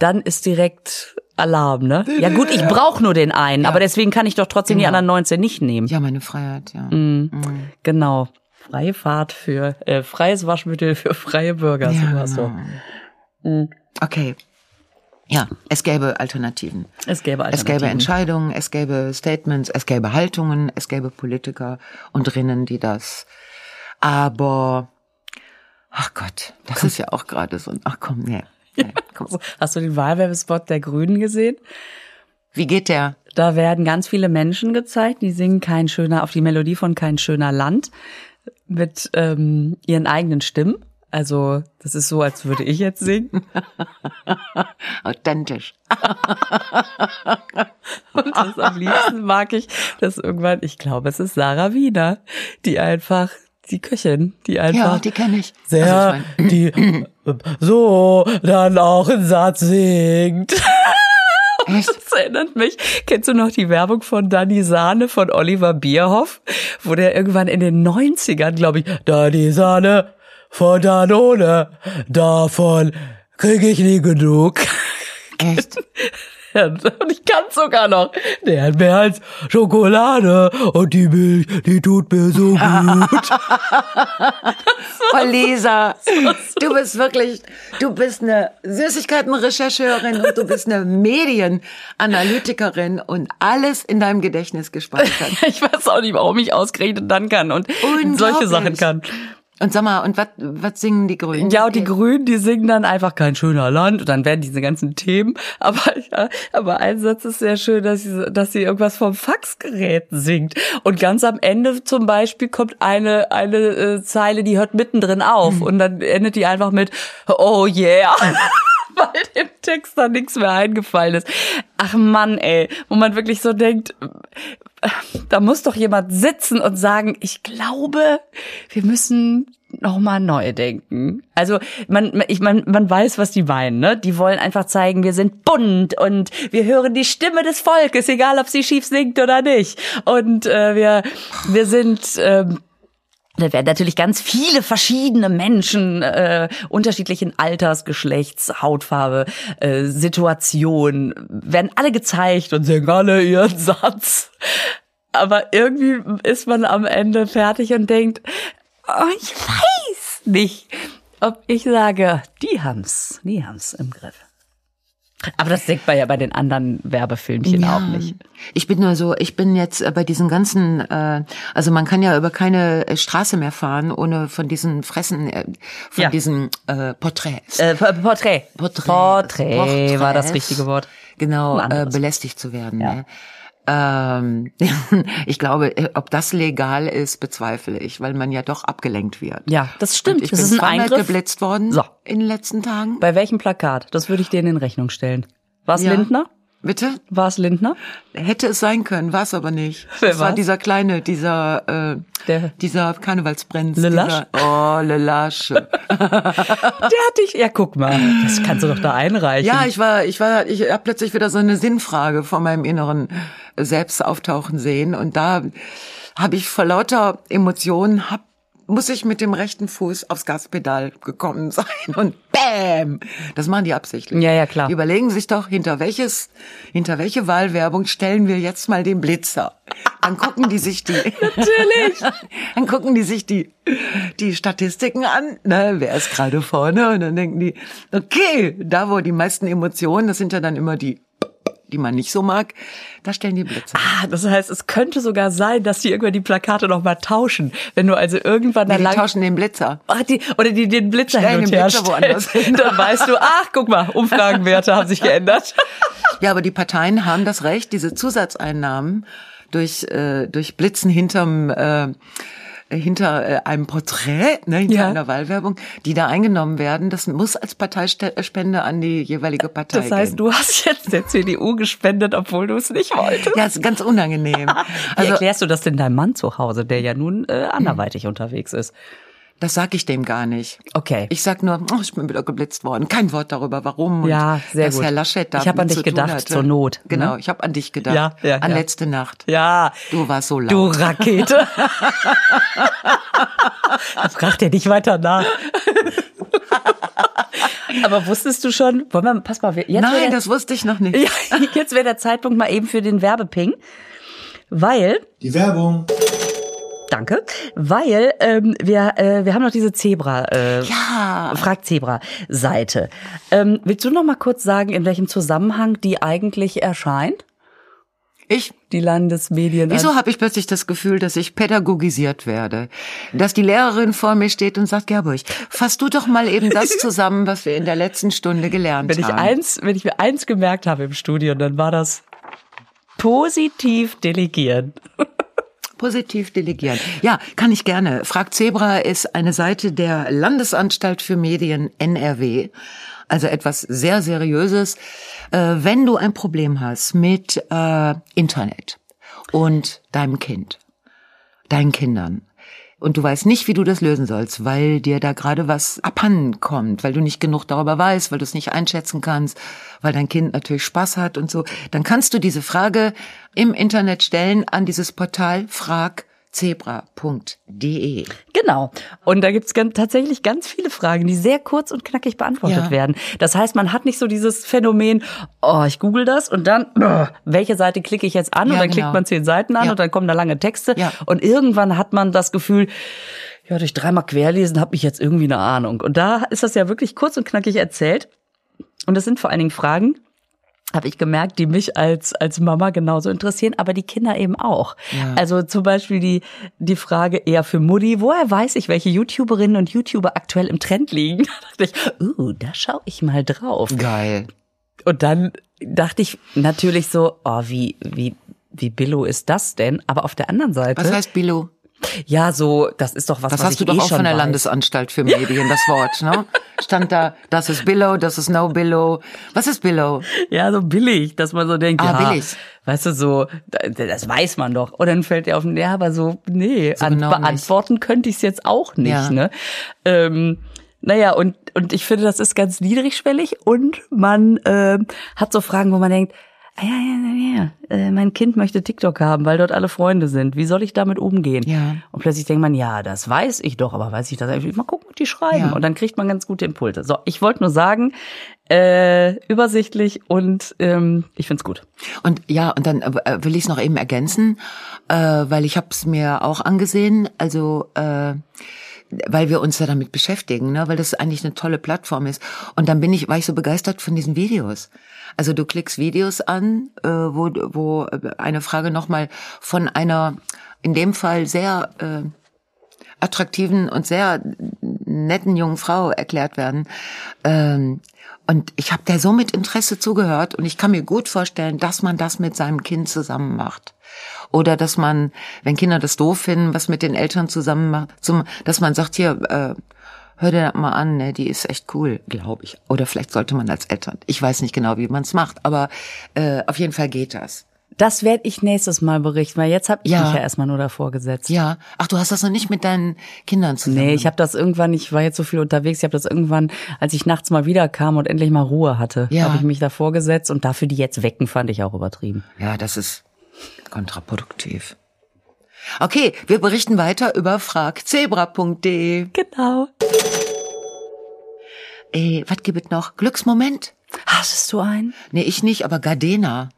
dann ist direkt Alarm, ne? Ja gut, ich brauche nur den einen, aber deswegen kann ich doch trotzdem die Genau. anderen 19 nicht nehmen. Ja, meine Freiheit, ja. Mhm. Genau. Freie Fahrt für, äh, freies Waschmittel für freie Bürger, so Ja, war's genau. so. Okay. Ja, es gäbe Alternativen. Es gäbe Es gäbe Alternativen. Entscheidungen, es gäbe Statements, es gäbe Haltungen, es gäbe Politiker und Rinnen, die das. Aber, ach Gott, das ist ja auch gerade so ein, ach komm, nee. komm. Hast du den Wahlwerbespot der Grünen gesehen? Wie geht der? Da werden ganz viele Menschen gezeigt, die singen kein schöner, auf die Melodie von kein schöner Land mit ähm, ihren eigenen Stimmen. Also das ist so, als würde ich jetzt singen. Authentisch. Und das am liebsten mag ich, dass irgendwann, ich glaube, es ist Sarah Wiener, die einfach, die Köchin, die einfach Ja, die kenne ich. sehr, Also ich mein, die so dann auch einen Satz singt. echt? Das erinnert mich. Kennst du noch die Werbung von Danny Sahne von Oliver Bierhoff? Wo der irgendwann in den 90ern, glaube ich, Danny Sahne von Danone, davon krieg ich nie genug. Echt? Und ich kann sogar noch. Der hat mehr als Schokolade und die Milch, die tut mir so gut. Oh, Lisa, du bist wirklich, du bist eine Süßigkeitenrechercheurin und du bist eine Medienanalytikerin und alles in deinem Gedächtnis gespeichert. Ich weiß auch nicht, warum ich ausgerechnet dann kann und solche Sachen kann. Und sag mal, und was singen die Grünen? Ja, und die Grünen, die singen dann einfach kein schöner Land und dann werden diese ganzen Themen. Aber, ja, aber ein Satz ist sehr schön, dass sie, dass sie irgendwas vom Faxgerät singt. Und ganz am Ende zum Beispiel kommt eine, eine äh, Zeile, die hört mittendrin auf und dann endet die einfach mit Oh yeah. Weil dem Text da nichts mehr eingefallen ist. Ach Mann, ey, wo man wirklich so denkt, da muss doch jemand sitzen und sagen, ich glaube, wir müssen noch mal neu denken. Also man, ich man, man weiß, was die meinen. Ne? Die wollen einfach zeigen, wir sind bunt und wir hören die Stimme des Volkes, egal ob sie schief singt oder nicht. Und äh, wir wir sind ähm, da werden natürlich ganz viele verschiedene Menschen äh, unterschiedlichen Alters, Geschlechts, Hautfarbe, äh, Situation, werden alle gezeigt und singen alle ihren Satz. Aber irgendwie ist man am Ende fertig und denkt, oh, ich weiß nicht, ob ich sage, die haben's, die haben's im Griff. Aber das denkt man ja bei den anderen Werbefilmchen auch nicht. Ich bin nur so, ich bin jetzt äh, bei diesen ganzen, äh, also man kann ja über keine äh, Straße mehr fahren, ohne von diesen Fressen, äh, von Ja. diesen äh, Porträts. Äh, Porträt. Porträts. Porträt war das richtige Wort. Genau, äh, belästigt zu werden. Ja. Ne? Ähm, ich glaube, äh, ob das legal ist, bezweifle ich, weil man ja doch abgelenkt wird. Ja, das stimmt. Und ich das bin ist ein Eingriff. geblitzt worden So. in den letzten Tagen. Bei welchem Plakat? Das würde ich dir in Rechnung stellen. War es Ja. Lindner? Bitte? War es Lindner? Hätte es sein können, war es aber nicht. Wer es war war's? dieser kleine, dieser, äh, Der- dieser Karnevalsprinz. Le dieser- Oh, Le Lâche. Der hat dich. Ja, guck mal. Das kannst du doch da einreichen. ja, ich war, ich war, ich habe plötzlich wieder so eine Sinnfrage vor meinem inneren Selbst auftauchen sehen und da habe ich vor lauter Emotionen hab muss ich mit dem rechten Fuß aufs Gaspedal gekommen sein und bam! Das machen die absichtlich. Ja, ja, klar. Die überlegen sich doch, hinter welches, hinter welche Wahlwerbung stellen wir jetzt mal den Blitzer. Dann gucken die sich die, natürlich, dann gucken die sich die, die Statistiken an, ne, wer ist gerade vorne und dann denken die, okay, da wo die meisten Emotionen, das sind ja dann immer die, die man nicht so mag, da stellen die Blitze. Ah, das heißt, es könnte sogar sein, dass die irgendwann die Plakate noch mal tauschen. Wenn du also irgendwann Nee, die lang... tauschen den Blitzer. Ach, die, oder die den Blitzer Stellen hin und den her Blitzer woanders. Dann weißt du, ach, guck mal, Umfragenwerte haben sich geändert. Ja, aber die Parteien haben das Recht, diese Zusatzeinnahmen durch, äh, durch Blitzen hinterm, äh, hinter äh, einem Porträt, ne, hinter Ja. einer Wahlwerbung, die da eingenommen werden, das muss als Parteispende an die jeweilige Partei Das heißt, gehen. du hast jetzt der CDU gespendet, obwohl du es nicht wolltest. Ja, ist ganz unangenehm. Wie Also, erklärst du das denn deinem Mann zu Hause, der ja nun äh, anderweitig unterwegs ist? Das sag ich dem gar nicht. Okay. Ich sag nur, oh, ich bin wieder geblitzt worden. Kein Wort darüber, warum. Und Ja, sehr dass gut. Herr Laschet da Ich hab an mit dich zu tun gedacht, hatte. zur Not, Genau, ne? ich habe an dich gedacht. Ja, ja, An ja. letzte Nacht. ja, Du warst so laut. du Rakete. Frag dir nicht weiter nach. Aber wusstest du schon, wollen wir, pass mal, jetzt Nein, wäre- das wusste ich noch nicht. ja, jetzt wäre der Zeitpunkt mal eben für den Werbeping, weil Die Werbung. Danke, weil ähm, wir äh, wir haben noch diese Zebra äh, Ja. Frag Zebra Seite. Ähm, willst du noch mal kurz sagen, in welchem Zusammenhang die eigentlich erscheint? Ich Die Landesmedien. Wieso habe ich plötzlich das Gefühl, dass ich pädagogisiert werde? Dass die Lehrerin vor mir steht und sagt, Gerburg, fass du doch mal eben das zusammen, was wir in der letzten Stunde gelernt wenn ich haben. eins, wenn ich mir eins gemerkt habe im Studium, dann war das positiv delegieren. Positiv delegieren. Ja, kann ich gerne. Frag Zebra ist eine Seite der Landesanstalt für Medien NRW. Also etwas sehr Seriöses. Äh, wenn du ein Problem hast mit äh, Internet und deinem Kind, deinen Kindern, und du weißt nicht, wie du das lösen sollst, weil dir da gerade was abhanden kommt, weil du nicht genug darüber weißt, weil du es nicht einschätzen kannst, weil dein Kind natürlich Spaß hat und so, dann kannst du diese Frage im Internet stellen an dieses Portal fragzebra.de. Genau. Und da gibt's ganz, tatsächlich ganz viele Fragen, die sehr kurz und knackig beantwortet Ja. werden. Das heißt, man hat nicht so dieses Phänomen, oh, ich google das und dann, oh, welche Seite klicke ich jetzt an? Ja, und dann genau. klickt man zehn Seiten an Ja. und dann kommen da lange Texte. Und irgendwann hat man das Gefühl, ja, durch dreimal querlesen habe ich jetzt irgendwie eine Ahnung. Und da ist das ja wirklich kurz und knackig erzählt. Und das sind vor allen Dingen Fragen, habe ich gemerkt, die mich als, als Mama genauso interessieren, aber die Kinder eben auch. Ja. Also zum Beispiel die, die Frage eher für Mutti, woher weiß ich, welche YouTuberinnen und YouTuber aktuell im Trend liegen? Da dachte ich, uh, da schaue ich mal drauf. Geil. Und dann dachte ich natürlich so, oh, wie, wie, wie billo ist das denn? Aber auf der anderen Seite, Was heißt Billo? Ja, so, das ist doch was, Das was hast du doch eh auch von der weiß. Landesanstalt für Medien, das Wort, ne? Stand da, das ist Billo, das ist No Billo. Was ist Billo? Ja, so billig, dass man so denkt, Ah, ja, billig. weißt du, so, da- das weiß man doch. Und dann fällt dir auf, ja, aber so, nee, So an, genau nicht. beantworten könnte ich es jetzt auch nicht, Ja. ne? Ähm, naja, und, und ich finde, das ist ganz niedrigschwellig und man ähm, hat so Fragen, wo man denkt, ah, ja, ja, ja, äh, mein Kind möchte TikTok haben, weil dort alle Freunde sind. Wie soll ich damit umgehen? Ja. Und plötzlich denkt man, ja, das weiß ich doch, aber weiß ich das eigentlich? Mal gucken, was die schreiben. Ja. Und dann kriegt man ganz gute Impulse. So, ich wollte nur sagen, äh, übersichtlich und ähm, ich find's gut. Und ja, und dann äh, will ich es noch eben ergänzen, äh, weil ich habe es mir auch angesehen, also äh, weil wir uns ja damit beschäftigen, ne, weil das eigentlich eine tolle Plattform ist. Und dann bin ich, war ich so begeistert von diesen Videos. Also du klickst Videos an, äh, wo, wo eine Frage nochmal von einer, in dem Fall sehr äh, attraktiven und sehr netten jungen Frau erklärt werden. Ähm, und ich habe der so mit Interesse zugehört und ich kann mir gut vorstellen, dass man das mit seinem Kind zusammen macht. Oder dass man, wenn Kinder das doof finden, was mit den Eltern zusammen macht, zum, dass man sagt, hier, äh, hör dir das mal an, ne, die ist echt cool, glaube ich. Oder vielleicht sollte man als Eltern. Ich weiß nicht genau, wie man es macht, aber äh, auf jeden Fall geht das. Das werde ich nächstes Mal berichten, weil jetzt habe ich Ja. mich ja erstmal nur davor gesetzt. Ja. Ach, du hast das noch nicht mit deinen Kindern zusammen. Nee, ich habe das irgendwann, ich war jetzt so viel unterwegs, ich habe das irgendwann, als ich nachts mal wiederkam und endlich mal Ruhe hatte, Ja. habe ich mich davor gesetzt und dafür die jetzt wecken, fand ich auch übertrieben. Ja, das ist kontraproduktiv. Okay, wir berichten weiter über fragzebra.de. Genau. Ey, was gibt es noch? Glücksmoment? Hattest du einen? Nee, ich nicht, aber Gardena.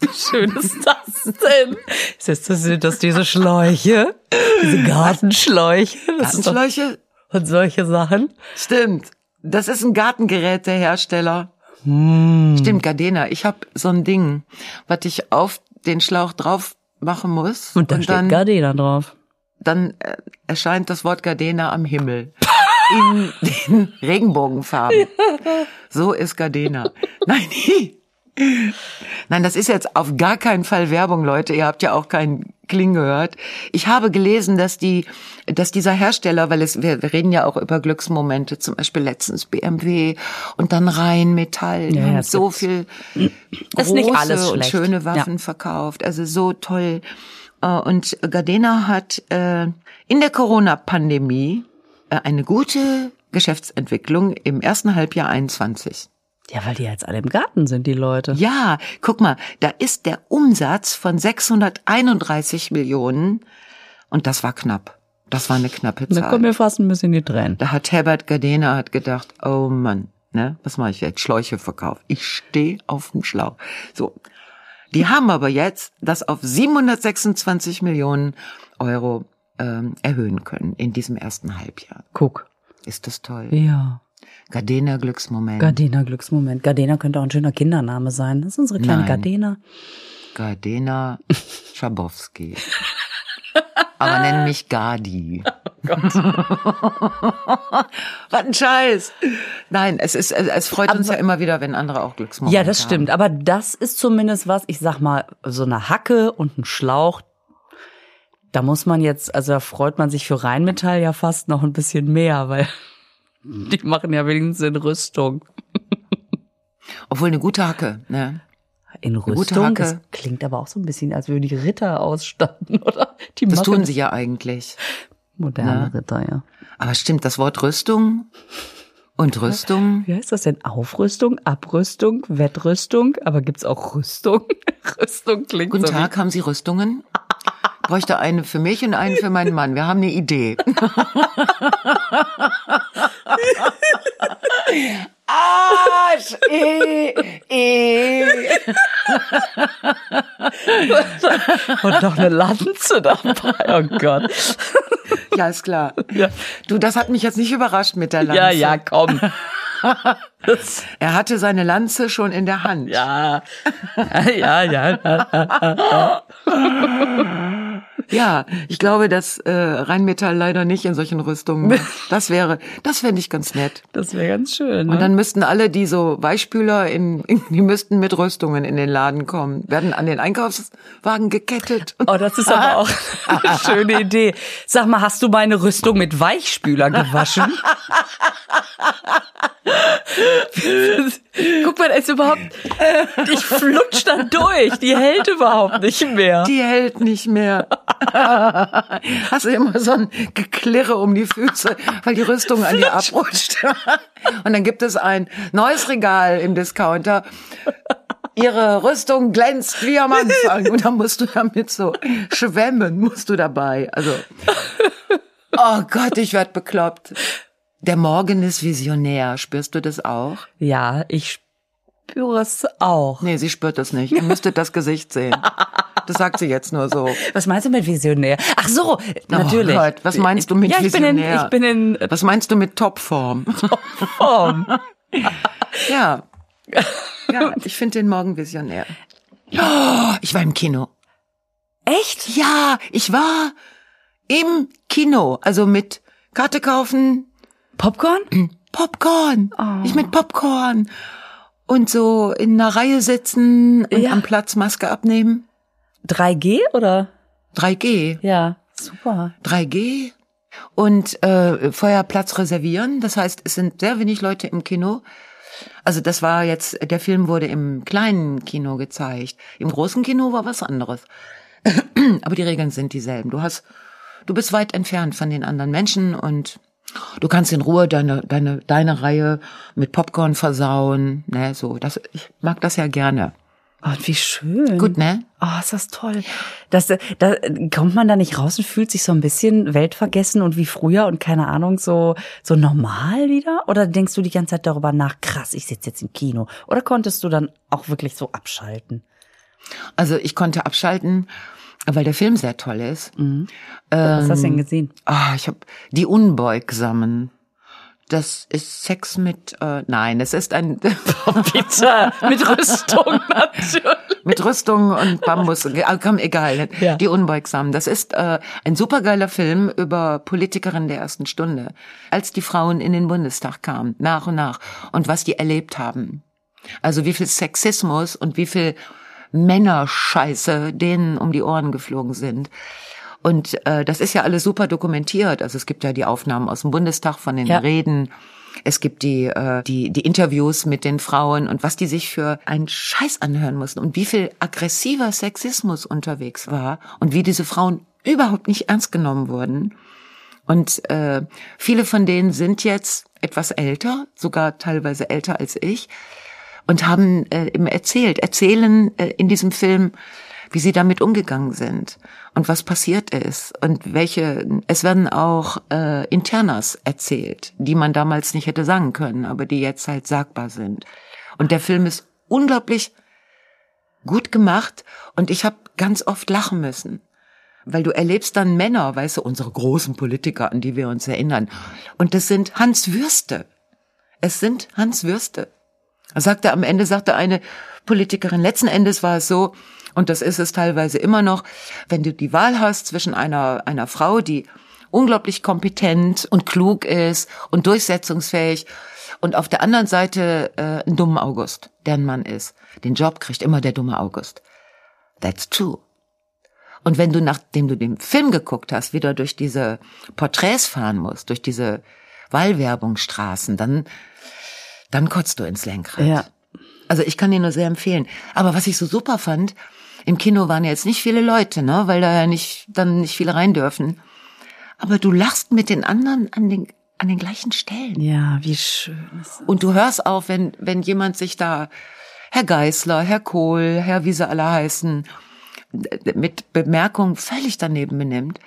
Wie schön ist das denn? Ist das, das, sind das diese Schläuche? Diese Gartenschläuche? Das Gartenschläuche? Und solche Sachen? Stimmt. Das ist ein Gartengerätehersteller. Stimmt, Gardena. Ich habe so ein Ding, was ich auf den Schlauch drauf machen muss. Und da steht Gardena drauf. dann äh, erscheint das Wort Gardena am Himmel. In den Regenbogenfarben. So ist Gardena. Nein, nee. Nein, das ist jetzt auf gar keinen Fall Werbung, Leute. Ihr habt ja auch keinen Kling gehört. Ich habe gelesen, dass die, dass dieser Hersteller, weil es, wir, wir reden ja auch über Glücksmomente, zum Beispiel letztens BMW und dann Rheinmetall, die Ja, haben ja, so viel Ist nicht große alles und schöne Waffen Ja. verkauft. Also so toll. Äh, Und Gardena hat äh, in der Corona-Pandemie äh, eine gute Geschäftsentwicklung im ersten Halbjahr 21. Ja, weil die jetzt alle im Garten sind, die Leute. Ja, guck mal, da ist der Umsatz von 631 Millionen und das war knapp. Das war eine knappe Da kommen Zahl. mir fast ein bisschen die Tränen. Da hat Herbert Gardena hat gedacht, oh Mann, ne, was mache ich jetzt? Schläuche verkauft. Ich stehe auf dem Schlauch. So. Die haben aber jetzt das auf 726 Millionen Euro ähm, erhöhen können in diesem ersten Halbjahr. Guck. Ist das toll? Ja. Gardena Glücksmoment. Gardena Glücksmoment. Gardena könnte auch ein schöner Kindername sein. Das ist unsere kleine Nein. Gardena. Gardena Schabowski. Aber nenn mich Gardi. Was ein Scheiß. Nein, es ist, es freut uns ja immer wieder, wenn andere auch Glücksmomente Ja, das haben. stimmt. Aber das ist zumindest was, ich sag mal, so eine Hacke und ein Schlauch. Da muss man jetzt, also da freut man sich für Rheinmetall ja fast noch ein bisschen mehr, weil die machen ja wenigstens in Rüstung. Obwohl eine gute Hacke, ne? In Rüstung? Das klingt aber auch so ein bisschen, als würden die Ritter ausstatten, oder? Die Das machen tun sie ja eigentlich. moderne Na? Ritter, ja. Aber stimmt, das Wort Rüstung und Rüstung, Wie heißt das denn? Aufrüstung, Abrüstung, Wettrüstung? Aber gibt's auch Rüstung? Rüstung klingt Guten so Tag, haben Sie Rüstungen? Bräuchte eine für mich und einen für meinen Mann. Wir haben eine Idee. Arsch! E, e. wie. Und noch eine Lanze dabei. Oh Gott. Ja, ist klar. Ja. Du, das hat mich jetzt nicht überrascht mit der Lanze. Ja, ja, komm. Er hatte seine Lanze schon in der Hand. ja. Ja, ja, ja. Ja, ich glaube, dass äh, Rheinmetall leider nicht in solchen Rüstungen. Das wäre, das fände ich ganz nett. Das wäre ganz schön. Ne? Und dann müssten alle, die so Weichspüler in, in, die müssten mit Rüstungen in den Laden kommen, werden an den Einkaufswagen gekettet. Oh, das ist aber auch eine schöne Idee. Sag mal, hast du meine Rüstung mit Weichspüler gewaschen? Guck mal, ist überhaupt, ich flutsch da durch. Die hält überhaupt nicht mehr. Die hält nicht mehr. Hast du immer so ein Geklirre um die Füße, weil die Rüstung an dir abrutscht. Und dann gibt es ein neues Regal im Discounter. Ihre Rüstung glänzt wie am Anfang. Und dann musst du damit so schwemmen, musst du dabei. Also, oh Gott, ich werd bekloppt. Der Morgen ist visionär. Spürst du das auch? Ja, ich spüre es auch. Nee, sie spürt das nicht. Ihr müsstet das Gesicht sehen. Das sagt sie jetzt nur so. Was meinst du mit Visionär? Ach so, natürlich. Oh Gott, was meinst du mit ja, ich bin in, Visionär? ich bin in Was meinst du mit Topform? Form. Ja. Ja, ich finde den Morgen visionär. Oh, ich war im Kino. Echt? Ja, ich war im Kino. Also mit Karte kaufen, Popcorn? Popcorn. Oh. Ich mit Popcorn. Und so in einer Reihe sitzen und Ja. am Platz Maske abnehmen. 3G oder? 3G. Ja, super. 3G und äh, vorher Platz reservieren. Das heißt, es sind sehr wenig Leute im Kino. Also das war jetzt, der Film wurde im kleinen Kino gezeigt. Im großen Kino war was anderes. Aber die Regeln sind dieselben. Du hast, du bist weit entfernt von den anderen Menschen und du kannst in Ruhe deine, deine, deine Reihe mit Popcorn versauen. Ne, so, das, ich mag das ja gerne. Oh, wie schön. Gut, ne? Oh, ist das toll. Das, da kommt man da nicht raus und fühlt sich so ein bisschen weltvergessen und wie früher und keine Ahnung, so, so normal wieder? Oder denkst du die ganze Zeit darüber nach, krass, ich sitze jetzt im Kino? Oder konntest du dann auch wirklich so abschalten? Also ich konnte abschalten, weil der Film sehr toll ist. Was hast du denn gesehen? Ah, ich habe die Unbeugsamen. Das ist Sex mit, äh, nein, es ist ein, Bitte, mit Rüstung natürlich. mit Rüstung und Bambus, komm, egal, Ja. die Unbeugsamen. Das ist äh, ein supergeiler Film über Politikerinnen der ersten Stunde, als die Frauen in den Bundestag kamen, nach und nach, und was die erlebt haben. Also wie viel Sexismus und wie viel Männerscheiße denen um die Ohren geflogen sind. Und äh, das ist ja alles super dokumentiert. Also es gibt ja die Aufnahmen aus dem Bundestag von den Ja. Reden. Es gibt die, äh, die, die Interviews mit den Frauen und was die sich für einen Scheiß anhören mussten und wie viel aggressiver Sexismus unterwegs war und wie diese Frauen überhaupt nicht ernst genommen wurden. Und äh, viele von denen sind jetzt etwas älter, sogar teilweise älter als ich, und haben äh, eben erzählt, erzählen äh, in diesem Film, wie sie damit umgegangen sind und was passiert ist und welche. Es werden auch äh, Internas erzählt, die man damals nicht hätte sagen können, aber die jetzt halt sagbar sind. Und der Film ist unglaublich gut gemacht und ich habe ganz oft lachen müssen. Weil du erlebst dann Männer, weißt du, unsere großen Politiker, an die wir uns erinnern. Und das sind Hans Würste. Es sind Hans Würste. Er sagte am Ende, sagte eine Politikerin, letzten Endes war es so, und das ist es teilweise immer noch, wenn du die Wahl hast zwischen einer, einer Frau, die unglaublich kompetent und klug ist und durchsetzungsfähig und auf der anderen Seite äh, einen dummen August, der ein Mann ist. Den Job kriegt immer der dumme August. That's true. Und wenn du, nachdem du den Film geguckt hast, wieder durch diese Porträts fahren musst, durch diese Wahlwerbungsstraßen, dann, dann kotzt du ins Lenkrad. Ja. Also ich kann dir nur sehr empfehlen. Aber was ich so super fand, im Kino waren jetzt nicht viele Leute, ne, weil da ja nicht, dann nicht viele rein dürfen. Aber du lachst mit den anderen an den, an den gleichen Stellen. Ja, wie schön. Und du hörst auch, wenn, wenn jemand sich da, Herr Geißler, Herr Kohl, Herr wie sie alle heißen, mit Bemerkungen völlig daneben benimmt.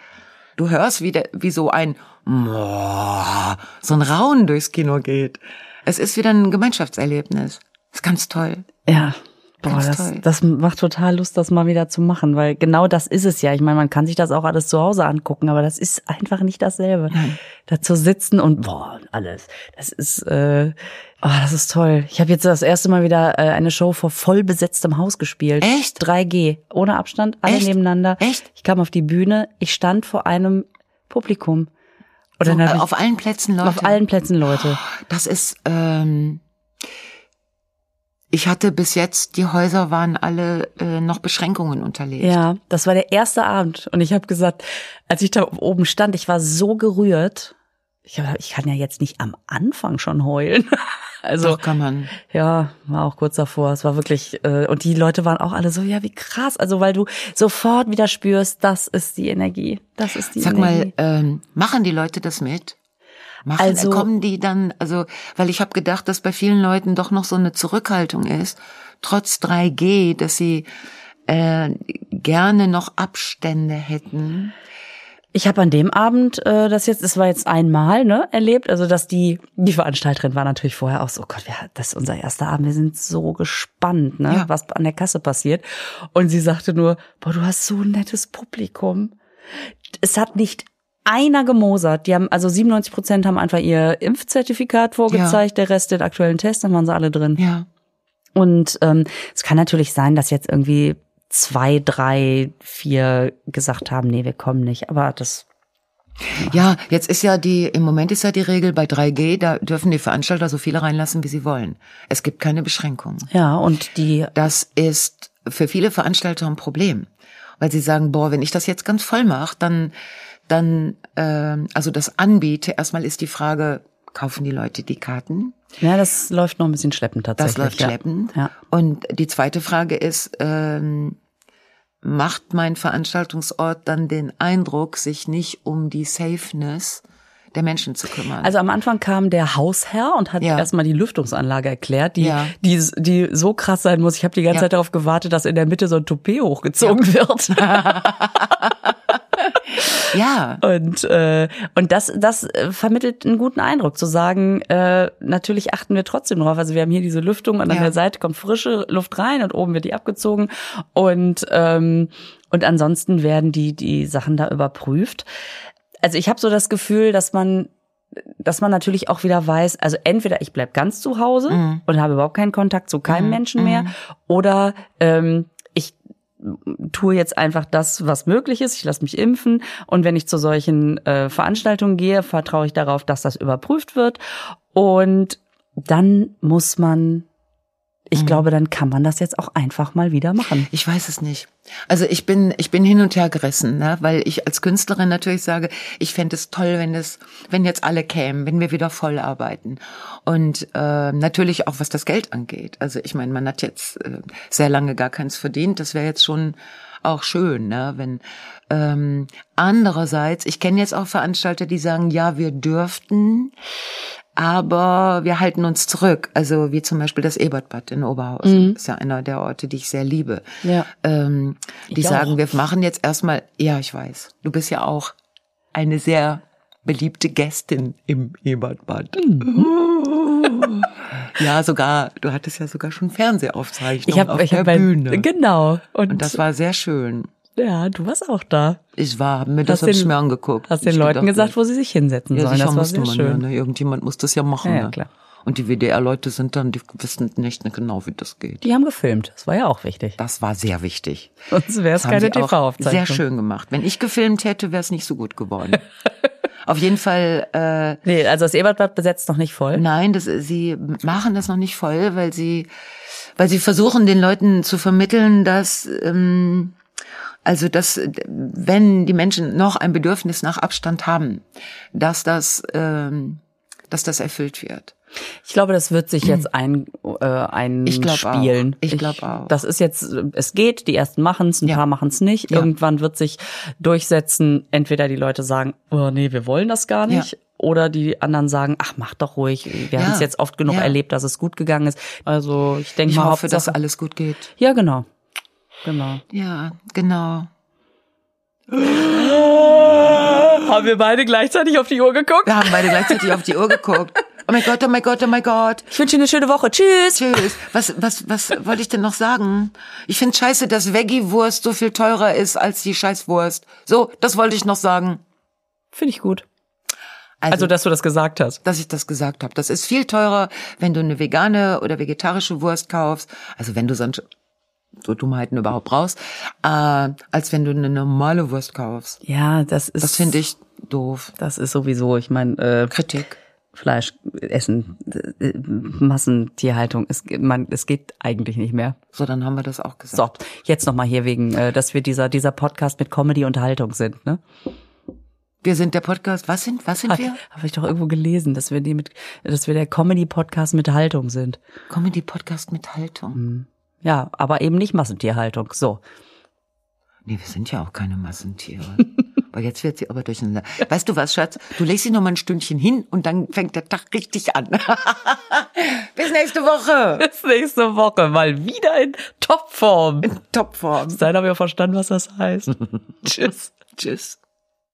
Du hörst, wie, der, wie so ein so ein Raunen durchs Kino geht. Es ist wieder ein Gemeinschaftserlebnis. Ist ganz toll. Ja. Boah, Ganz das, toll. das macht total Lust, das mal wieder zu machen, weil genau das ist es ja. Ich meine, man kann sich das auch alles zu Hause angucken, aber das ist einfach nicht dasselbe. Da zu sitzen und boah, alles. Das ist, äh, oh, das ist toll. Ich habe jetzt das erste Mal wieder äh, eine Show vor voll besetztem Haus gespielt. Echt? 3G, ohne Abstand, alle Echt? nebeneinander. Echt? Ich kam auf die Bühne, ich stand vor einem Publikum. Und So, äh, auf allen Plätzen Leute. auf allen Plätzen Leute. Das ist, ähm, ich hatte bis jetzt, die Häuser waren alle äh, noch Beschränkungen unterlegt. Ja, das war der erste Abend. Und ich habe gesagt, als ich da oben stand, ich war so gerührt. Ich, hab, ich kann ja jetzt nicht am Anfang schon heulen. Also Doch kann man. ja, war auch kurz davor. Es war wirklich äh, und die Leute waren auch alle so, ja, wie krass. Also weil du sofort wieder spürst, das ist die Energie, das ist die Sag Energie. mal, ähm, machen die Leute das mit? Machen, Also- kommen die dann, also, weil ich habe gedacht, dass bei vielen Leuten doch noch so eine Zurückhaltung ist, trotz 3G, dass sie äh, gerne noch Abstände hätten. Ich habe an dem Abend äh, das jetzt, es war jetzt einmal, ne, erlebt, also dass die die Veranstalterin war natürlich vorher auch so, oh Gott, wir, das ist unser erster Abend, wir sind so gespannt, ne, Ja. was an der Kasse passiert. Und sie sagte nur, boah, du hast so ein nettes Publikum. Es hat nicht einer gemosert. Die haben, also 97 Prozent haben einfach ihr Impfzertifikat vorgezeigt, der Rest den aktuellen Test, dann waren sie alle drin. Ja. Und ähm, es kann natürlich sein, dass jetzt irgendwie zwei, drei, vier gesagt haben, nee, wir kommen nicht. Aber das Ja, jetzt ist ja die, im Moment ist ja die Regel bei 3G, da dürfen die Veranstalter so viele reinlassen, wie sie wollen. Es gibt keine Beschränkungen. Ja, und die, Das ist für viele Veranstalter ein Problem, weil sie sagen, boah, wenn ich das jetzt ganz voll mache, dann, dann, ähm, also das anbiete. Erstmal ist die Frage, kaufen die Leute die Karten? ja, das läuft noch ein bisschen schleppend tatsächlich. Das läuft schleppend. Ja. Und die zweite Frage ist, ähm, macht mein Veranstaltungsort dann den Eindruck, sich nicht um die Safeness der Menschen zu kümmern? Also am Anfang kam der Hausherr und hat Ja. erstmal die Lüftungsanlage erklärt, die, Ja. die, die so krass sein muss. Ich habe die ganze Ja. Zeit darauf gewartet, dass in der Mitte so ein Toupet hochgezogen wird. ja, Und, äh, und das, das äh, vermittelt einen guten Eindruck, zu sagen, äh, natürlich achten wir trotzdem drauf. Also wir haben hier diese Lüftung und an Ja. der Seite kommt frische Luft rein und oben wird die abgezogen. Und, ähm, und ansonsten werden die, die Sachen da überprüft. Also ich habe so das Gefühl, dass man dass man natürlich auch wieder weiß, also entweder ich bleib ganz zu Hause und habe überhaupt keinen Kontakt zu keinem Menschen mehr, oder ähm, tue jetzt einfach das, was möglich ist. Ich lasse mich impfen und wenn ich zu solchen äh, Veranstaltungen gehe, vertraue ich darauf, dass das überprüft wird und dann muss man, ich glaube, dann kann man das jetzt auch einfach mal wieder machen. Ich weiß es nicht. Also ich bin, ich bin hin und her gerissen, ne? weil ich als Künstlerin natürlich sage, ich fände es toll, wenn es, wenn jetzt alle kämen, wenn wir wieder voll arbeiten. Und äh, natürlich auch was das Geld angeht. Also ich meine, man hat jetzt äh, sehr lange gar keins verdient. Das wäre jetzt schon auch schön, ne? wenn ähm, andererseits, ich kenne jetzt auch Veranstalter, die sagen, ja, wir dürften, aber wir halten uns zurück. Also wie zum Beispiel das Ebertbad in Oberhausen. Mhm. ist ja einer der Orte, die ich sehr liebe. Ja. Ähm, die Ich sagen, auch. wir machen jetzt erstmal, ja, ich weiß, du bist ja auch eine sehr beliebte Gästin im Ebertbad. Mhm. Ja, sogar, du hattest ja sogar schon Fernsehaufzeichnungen Ich habe auf ich der hab Bühne. genau und, Und das war sehr schön. Ja, du warst auch da. Ich war, hab mir das Hast den- mir angeguckt. Hast den Ich Leuten gedacht, gesagt, wo sie sich hinsetzen ja, sollen. Das war sehr man schön. ja, ne? Irgendjemand muss das ja machen. Ja, ja, ne? klar. Und die WDR-Leute sind dann, die wissen nicht genau, wie das geht. Die haben gefilmt. Das war ja auch wichtig. Das war sehr wichtig. Sonst wäre es keine TV-Aufzeichnung. Sehr schön gemacht. Wenn ich gefilmt hätte, wäre es nicht so gut geworden. Auf jeden Fall, äh, Nee, also das Ebertbad besetzt noch nicht voll. nein, das, sie machen das noch nicht voll, weil sie, weil sie versuchen, den Leuten zu vermitteln, dass, ähm, also, dass, wenn die Menschen noch ein Bedürfnis nach Abstand haben, dass das, ähm, dass das erfüllt wird. Ich glaube, das wird sich jetzt ein, äh, Ich glaub einspielen. auch. Ich glaub auch. Das ist jetzt, es geht, die ersten machen's, ein Ja. paar machen's nicht. Ja. Irgendwann wird sich durchsetzen, entweder die Leute sagen, oh nee, wir wollen das gar nicht. Ja. Oder die anderen sagen, ach, mach doch ruhig. Wir haben es jetzt oft genug erlebt, dass es gut gegangen ist. Also ich denke Ich mal, hoffe, dass Hauptsache- alles gut geht. Ja, genau. Genau. Ja, genau. Haben wir beide gleichzeitig auf die Uhr geguckt? Wir haben beide gleichzeitig auf die Uhr geguckt. Oh mein Gott, oh mein Gott, oh mein Gott. Ich wünsche Ihnen eine schöne Woche. Tschüss. Tschüss. Was, was, was wollte ich denn noch sagen? Ich finde scheiße, dass Veggie-Wurst so viel teurer ist als die Scheißwurst. So, das wollte ich noch sagen. Finde ich gut. Also, Also, dass du das gesagt hast. dass ich das gesagt habe. Das ist viel teurer, wenn du eine vegane oder vegetarische Wurst kaufst. Also wenn du sonst so Dummheiten überhaupt brauchst, äh, als wenn du eine normale Wurst kaufst. Ja, das ist. Das finde ich doof. Das ist sowieso, ich meine, äh, Kritik. Fleisch essen, äh, Massentierhaltung, es, man, es geht eigentlich nicht mehr. So, dann haben wir das auch gesagt. So, jetzt nochmal hier wegen, äh, dass wir dieser, dieser Podcast mit Comedy-Unterhaltung sind, ne? Wir sind der Podcast. Was sind, was sind wir? Habe ich doch irgendwo gelesen, dass wir die mit, dass wir der Comedy-Podcast mit Haltung sind. Comedy-Podcast mit Haltung. Ja, aber eben nicht Massentierhaltung. So. Nee, wir sind ja auch keine Massentiere. Weil jetzt wird sie aber durcheinander. Weißt du was, Schatz? Du legst sie noch mal ein Stündchen hin und dann fängt der Tag richtig an. Bis nächste Woche. Bis nächste Woche mal wieder in Topform. Topform. Dann haben wir verstanden, was das heißt. Tschüss. Tschüss.